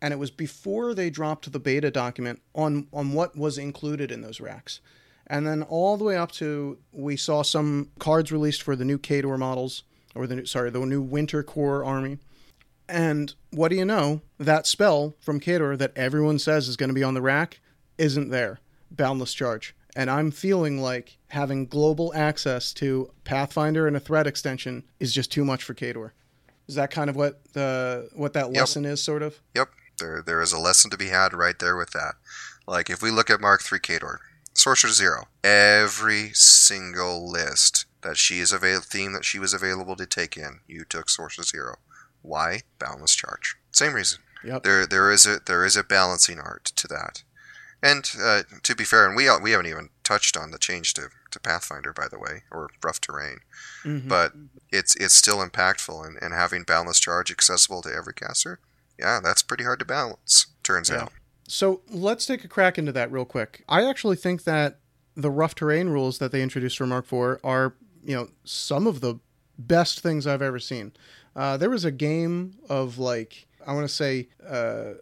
And it was before they dropped the beta document on on what was included in those racks and then all the way up to we saw some cards released for the new Khador models, or the new, sorry, the new Winter Korps army. And what do you know? That spell from Khador that everyone says is going to be on the rack isn't there. Boundless Charge. And I'm feeling like having global access to Pathfinder and a threat extension is just too much for Khador. Is that kind of what the what that lesson yep. is, sort of? Yep. There there is a lesson to be had right there with that. Like if we look at Mark III Khador, Sorscha Zero. Every single list that she is available, theme that she was available to take in, you took Sorscha Zero. Why? Boundless Charge. Same reason. Yep. There, there is a there is a balancing art to that. And uh, to be fair, and we we haven't even touched on the change to, to Pathfinder, by the way, or rough terrain. Mm-hmm. But it's it's still impactful, and, and having boundless charge accessible to every caster, yeah, that's pretty hard to balance. Turns yeah. out. So let's take a crack into that real quick. I actually think that the rough terrain rules that they introduced for Mark IV are, you know, some of the best things I've ever seen. Uh, there was a game of like I want to say uh,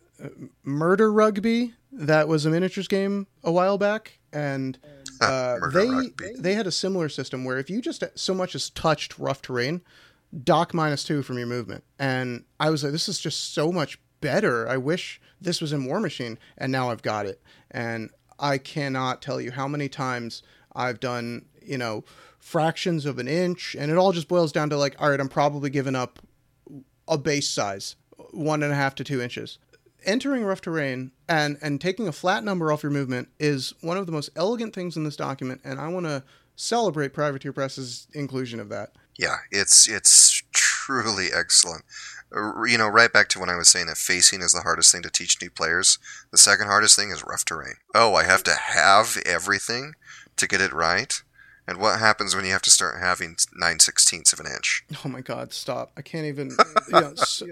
murder rugby that was a miniatures game a while back, and uh, they rugby. they had a similar system where if you just so much as touched rough terrain, dock minus two from your movement, and I was like, this is just so much better. I wish this was in War Machine, and now I've got it. And I cannot tell you how many times I've done, you know, fractions of an inch, and it all just boils down to like, all right, I'm probably giving up a base size, one and a half to two inches. Entering rough terrain and and taking a flat number off your movement is one of the most elegant things in this document, and I want to celebrate Privateer Press's inclusion of that. Yeah, it's it's truly excellent uh, you know, right back to when I was saying that facing is the hardest thing to teach new players. The second hardest thing is rough terrain. Oh, I have to have everything to get it right. And what happens when you have to start having nine sixteenths of an inch? Oh my God! Stop! I can't even. so,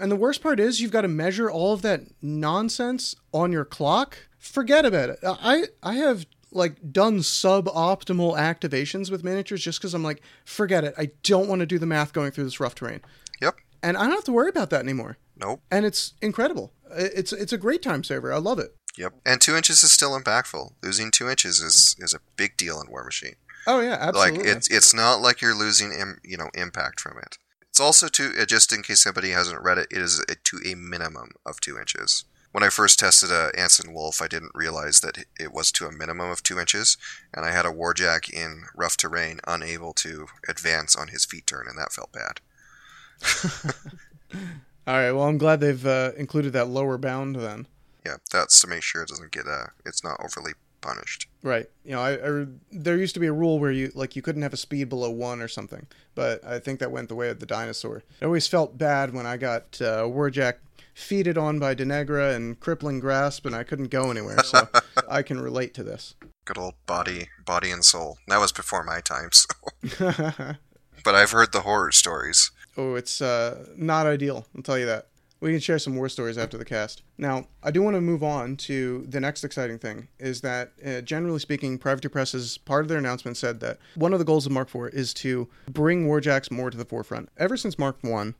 and the worst part is you've got to measure all of that nonsense on your clock. Forget about it. I I have like done suboptimal activations with miniatures just because I'm like, forget it. I don't want to do the math going through this rough terrain. Yep and I don't have to worry about that anymore. Nope. And it's incredible. It's it's a great time saver. I love it. Yep. And two inches is still impactful. Losing two inches is is a big deal in War Machine. Oh yeah, absolutely. Like it's it's not like you're losing Im, you know impact from it. It's also to uh, just in case somebody hasn't read it, it is a, to a minimum of two inches. When I first tested a Anson Wolf, I didn't realize that it was to a minimum of two inches, and I had a Warjack in rough terrain unable to advance on his feat turn, and that felt bad. All right. Well, I'm glad they've uh, included that lower bound then. Yeah, that's to make sure it doesn't get uh, it's not overly punished. Right. You know, I, I, there used to be a rule where you like you couldn't have a speed below one or something, but I think that went the way of the dinosaur. I always felt bad when I got uh, Warjack feeded on by Deneghra and crippling grasp, and I couldn't go anywhere. So I can relate to this. Good old body, body and soul. That was before my time, so. but I've heard the horror stories. Oh, it's uh, not ideal. I'll tell you that. We can share some war stories after the cast. Now, I do want to move on to the next exciting thing is that, uh, generally speaking, Privateer Press, as part of their announcement, said that one of the goals of Mark IV is to bring warjacks more to the forefront. Ever since Mark 1,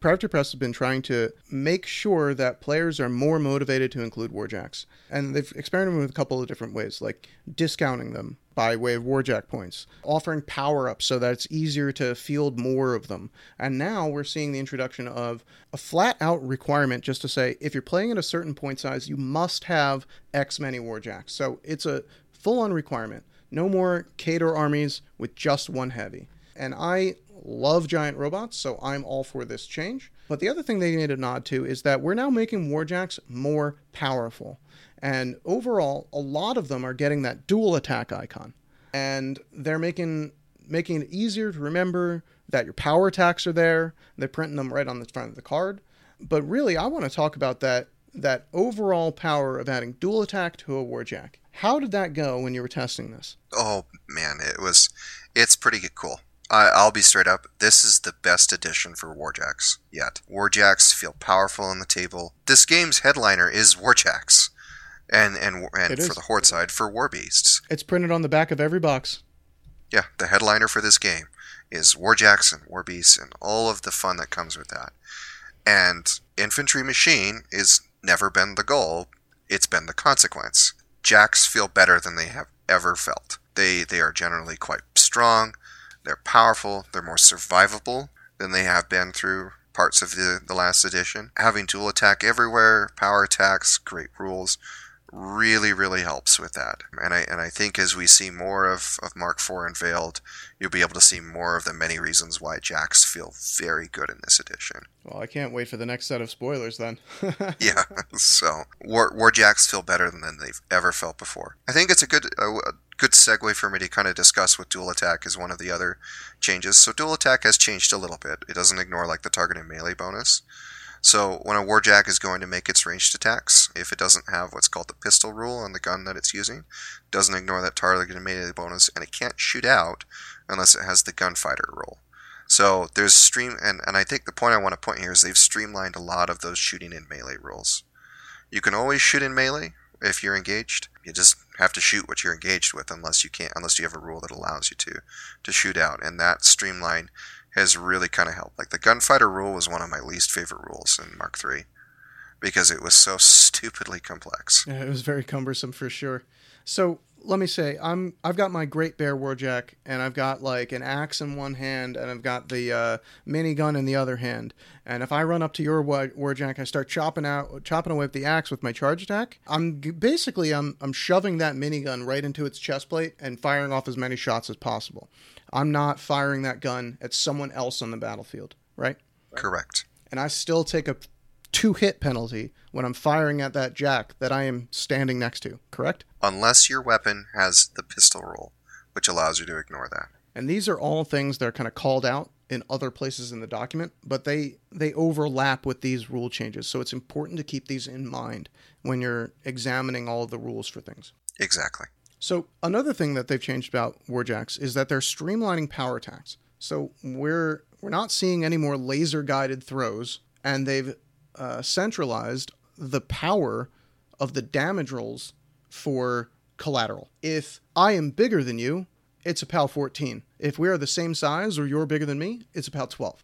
Privateer Press has been trying to make sure that players are more motivated to include warjacks. And they've experimented with a couple of different ways, like discounting them by way of warjack points, offering power ups so that it's easier to field more of them. And now we're seeing the introduction of a flat out requirement just to say if you're playing at a certain point size, you must have X many warjacks. So it's a full on requirement. No more Khador armies with just one heavy. And I love giant robots, so I'm all for this change. But the other thing they made a nod to is that we're now making warjacks more powerful. And overall, a lot of them are getting that dual attack icon. And they're making making it easier to remember that your power attacks are there. They're printing them right on the front of the card. But really, I want to talk about that that overall power of adding dual attack to a warjack. How did that go when you were testing this? Oh man, it was it's pretty cool. I, I'll be straight up. This is the best edition for Warjacks yet. Warjacks feel powerful on the table. This game's headliner is Warjacks, and and and for the Horde side for Warbeasts. It's printed on the back of every box. Yeah, the headliner for this game is Warjacks and Warbeasts and all of the fun that comes with that. And Infantry Machine is never been the goal; it's been the consequence. Jacks feel better than they have ever felt. They they are generally quite strong. They're powerful. They're more survivable than they have been through parts of the, the last edition. Having dual attack everywhere, power attacks, great rules, really, really helps with that. And I and I think as we see more of, of Mark IV unveiled, you'll be able to see more of the many reasons why Jacks feel very good in this edition. Well, I can't wait for the next set of spoilers then. yeah, so War, War Jacks feel better than they've ever felt before. I think it's a good a, a good segue for me to kind of discuss what dual attack is one of the other changes. So dual attack has changed a little bit. It doesn't ignore like the target and melee bonus. So when a warjack is going to make its ranged attacks, if it doesn't have what's called the pistol rule on the gun that it's using, doesn't ignore that target melee bonus, and it can't shoot out unless it has the gunfighter rule. So there's stream, and, and I think the point I want to point here is they've streamlined a lot of those shooting in melee rules. You can always shoot in melee if you're engaged. You just have to shoot what you're engaged with, unless you can't, unless you have a rule that allows you to to shoot out. And that streamline has really kind of helped. Like the gunfighter rule was one of my least favorite rules in Mark III because it was so stupidly complex. Yeah, it was very cumbersome for sure. So let me say, I'm I've got my Great Bear Warjack, and I've got like an axe in one hand, and I've got the uh, minigun in the other hand. And if I run up to your Warjack, I start chopping out chopping away with the axe with my charge attack. I'm basically I'm I'm shoving that minigun right into its chest plate and firing off as many shots as possible. I'm not firing that gun at someone else on the battlefield, right? Correct. and I still take a two hit penalty when I'm firing at that jack that I am standing next to, correct? Unless your weapon has the pistol rule, which allows you to ignore that. And these are all things that are kind of called out in other places in the document, but they they overlap with these rule changes. So it's important to keep these in mind when you're examining all of the rules for things. Exactly. So another thing that they've changed about warjacks is that they're streamlining power attacks. So we're we're not seeing any more laser guided throws, and they've uh, centralized the power of the damage rolls for collateral. If I am bigger than you, it's a PAL 14. If we are the same size or you're bigger than me, it's a PAL 12.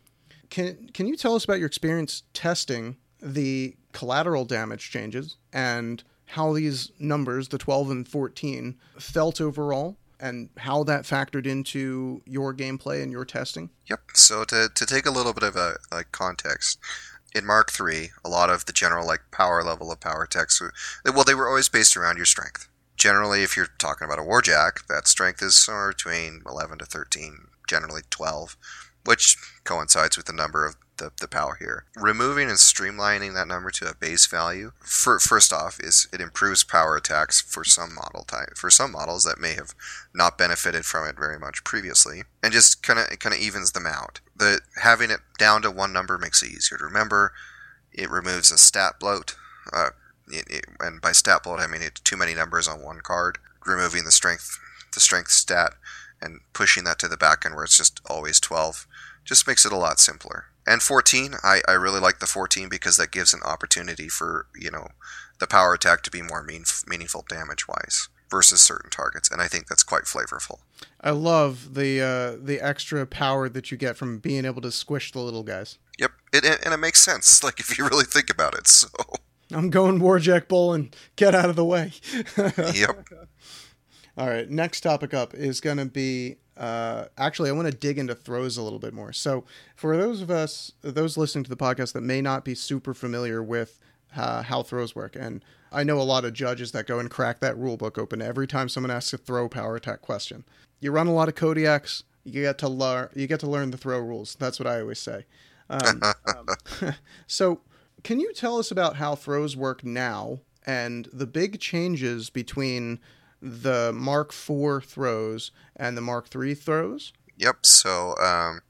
Can can you tell us about your experience testing the collateral damage changes and how these numbers, the 12 and 14, felt overall and how that factored into your gameplay and your testing? Yep. So to, to take a little bit of a like context, in Mark III, a lot of the general like power level of power were- well, they were always based around your strength. Generally, if you're talking about a warjack, that strength is somewhere between 11 to 13, generally 12, which coincides with the number of the, the power here. Removing and streamlining that number to a base value, for, first off, is it improves power attacks for some model type, for some models that may have not benefited from it very much previously, and just kind of kind of evens them out. The having it down to one number makes it easier to remember. It removes a stat bloat, uh, it, it, and by stat bloat I mean it's too many numbers on one card. Removing the strength, the strength stat, and pushing that to the back end where it's just always twelve, just makes it a lot simpler. And 14, I, I really like the 14 because that gives an opportunity for, you know, the power attack to be more mean, meaningful damage wise versus certain targets. And I think that's quite flavorful. I love the uh, the extra power that you get from being able to squish the little guys. Yep. It, and it makes sense, like if you really think about it. So, I'm going Warjack Bull and get out of the way. yep. All right, next topic up is going to be uh, actually, I want to dig into throws a little bit more. So, for those of us, those listening to the podcast that may not be super familiar with uh, how throws work, and I know a lot of judges that go and crack that rule book open every time someone asks a throw power attack question. You run a lot of Kodiaks, you get to learn, you get to learn the throw rules. That's what I always say. Um, um, so, can you tell us about how throws work now and the big changes between the Mark IV throws and the Mark III throws? Yep. So um,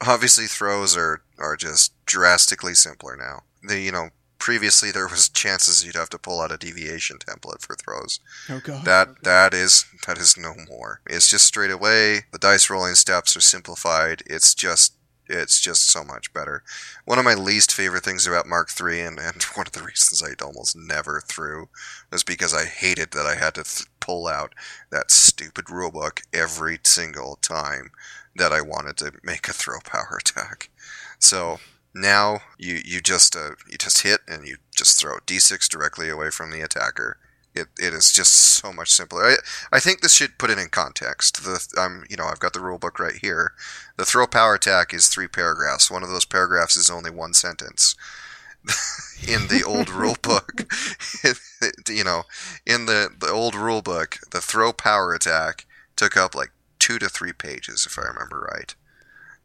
obviously throws are are just drastically simpler now. The you know previously there was chances you'd have to pull out a deviation template for throws. Oh god. That that is that is no more. It's just straight away. The dice rolling steps are simplified. It's just it's just so much better. One of my least favorite things about Mark III, and, and one of the reasons I almost never threw, was because I hated that I had to th- pull out that stupid rulebook every single time that I wanted to make a throw power attack. So now you you just uh, you just hit and you just throw d6 directly away from the attacker it, it is just so much simpler. I, I think this should put it in context. The I'm you know I've got the rule book right here. The throw power attack is three paragraphs. One of those paragraphs is only one sentence. in the old rule book, you know, in the the old rule book, the throw power attack took up like two to three pages if I remember right,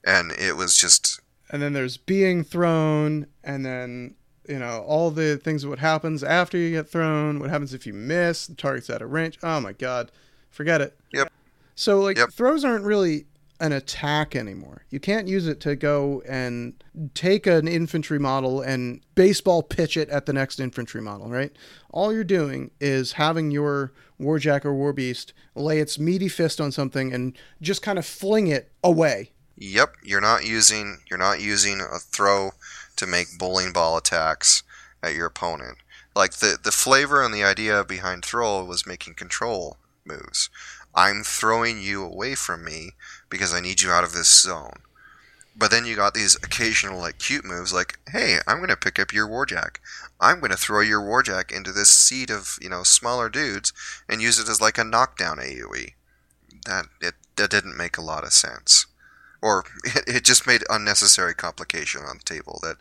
and it was just. And then there's being thrown, and then you know all the things that what happens after you get thrown what happens if you miss the target's out of range. Oh my god. Forget it. Yep. So like Yep. throws aren't really an attack anymore you can't use it to go and take an infantry model and baseball pitch it at the next infantry model right all you're doing is having your warjack or warbeast lay its meaty fist on something and just kind of fling it away Yep, you're not using you're not using a throw to make bowling ball attacks at your opponent. Like the the flavor and the idea behind throw was making control moves. I'm throwing you away from me because I need you out of this zone. But then you got these occasional like cute moves like, "Hey, I'm to pick up your warjack. I'm to throw your warjack into this seat of, you know, smaller dudes and use it as like a knockdown AoE." That it that didn't make a lot of sense or it, it just made unnecessary complication on the table that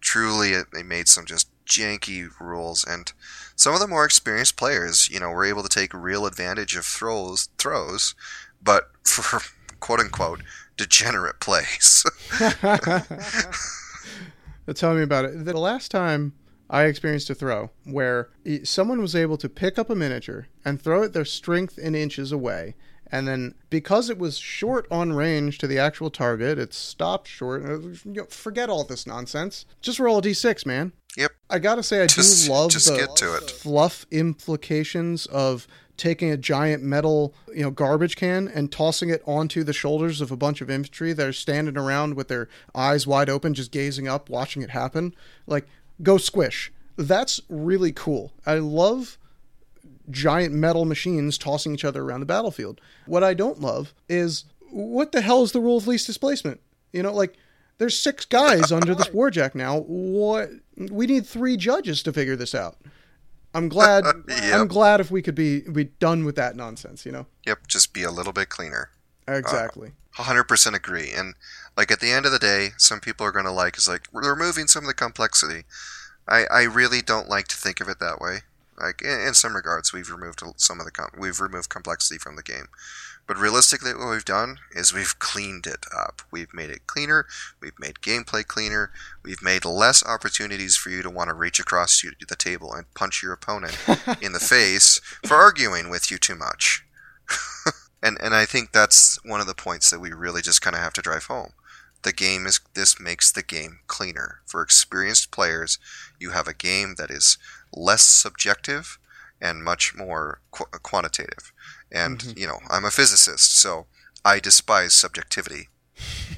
truly it, made some just janky rules and some of the more experienced players you know were able to take real advantage of throws throws but for quote unquote degenerate plays Tell me about it. The last time I experienced a throw where someone was able to pick up a miniature and throw it their strength in inches away, and then because it was short on range to the actual target, it stopped short. You know, forget all this nonsense. Just roll a d6, man. yep I gotta say, I Just- do love just the get to it. fluff implications of taking a giant metal, you know, garbage can and tossing it onto the shoulders of a bunch of infantry that are standing around with their eyes wide open, just gazing up, watching it happen. Like, go squish. That's really cool. I love giant metal machines tossing each other around the battlefield. What I don't love is what the hell is the rule of least displacement? You know, like there's six guys under this warjack now. What we need three judges to figure this out. I'm glad. I'm glad if we could be be done with that nonsense. You know, yep just be a little bit cleaner uh, exactly. 100% agree and like at the end of the day some people are going to like is like we're removing some of the complexity i i really don't like to think of it that way like in, in some regards we've removed some of the com- we've removed complexity from the game but realistically what we've done is we've cleaned it up we've made it cleaner we've made gameplay cleaner we've made less opportunities for you to want to reach across the table and punch your opponent in the face for arguing with you too much and and I think that's one of the points that we really just kind of have to drive home. The game is this makes the game cleaner for experienced players. You have a game that is less subjective and much more qu- quantitative. And mm-hmm. you know, I'm a physicist, so I despise subjectivity.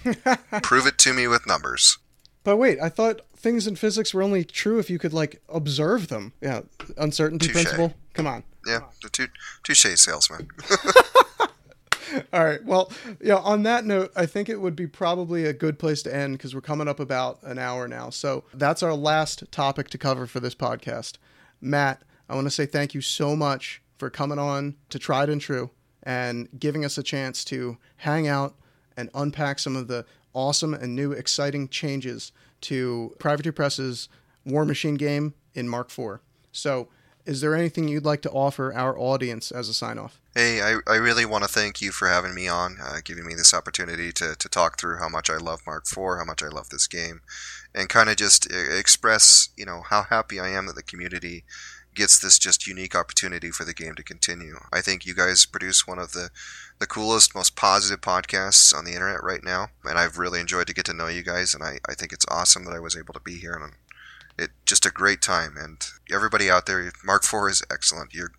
Prove it to me with numbers. But wait, I thought things in physics were only true if you could like observe them. Yeah, uncertainty Touche. principle. Come on. Yeah, the tou- touche salesman. All right. Well, yeah, on that note, I think it would be probably a good place to end because we're coming up about an hour now. So that's our last topic to cover for this podcast. Matt, I want to say thank you so much for coming on to Tried and True and giving us a chance to hang out and unpack some of the awesome and new exciting changes to Privateer Press's War Machine game in Mark IV. So, is there anything you'd like to offer our audience as a sign off? Hey, I, I really want to thank you for having me on, uh, giving me this opportunity to, to talk through how much I love Mark IV, how much I love this game, and kind of just uh, express, you know, how happy I am that the community gets this just unique opportunity for the game to continue. I think you guys produce one of the the coolest, most positive podcasts on the internet right now, and I've really enjoyed to get to know you guys, and I, I think it's awesome that I was able to be here, and it just a great time. And everybody out there, Mark IV is excellent. You're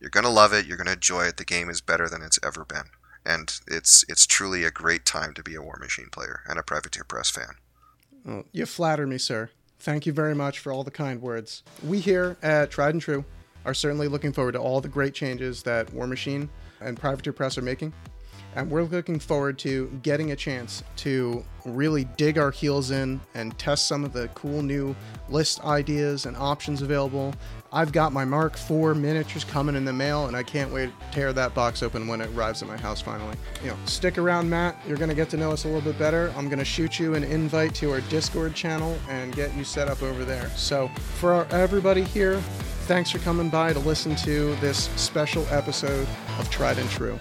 you're gonna love it. You're gonna enjoy it. The game is better than it's ever been, and it's it's truly a great time to be a War Machine player and a Privateer Press fan. Well, you flatter me, sir. Thank you very much for all the kind words. We here at Tried and True are certainly looking forward to all the great changes that War Machine and Privateer Press are making. And we're looking forward to getting a chance to really dig our heels in and test some of the cool new list ideas and options available. I've got my Mark IV miniatures coming in the mail, and I can't wait to tear that box open when it arrives at my house finally. You know, stick around, Matt. You're going to get to know us a little bit better. I'm going to shoot you an invite to our Discord channel and get you set up over there. So, for our, everybody here, thanks for coming by to listen to this special episode of Tried and True.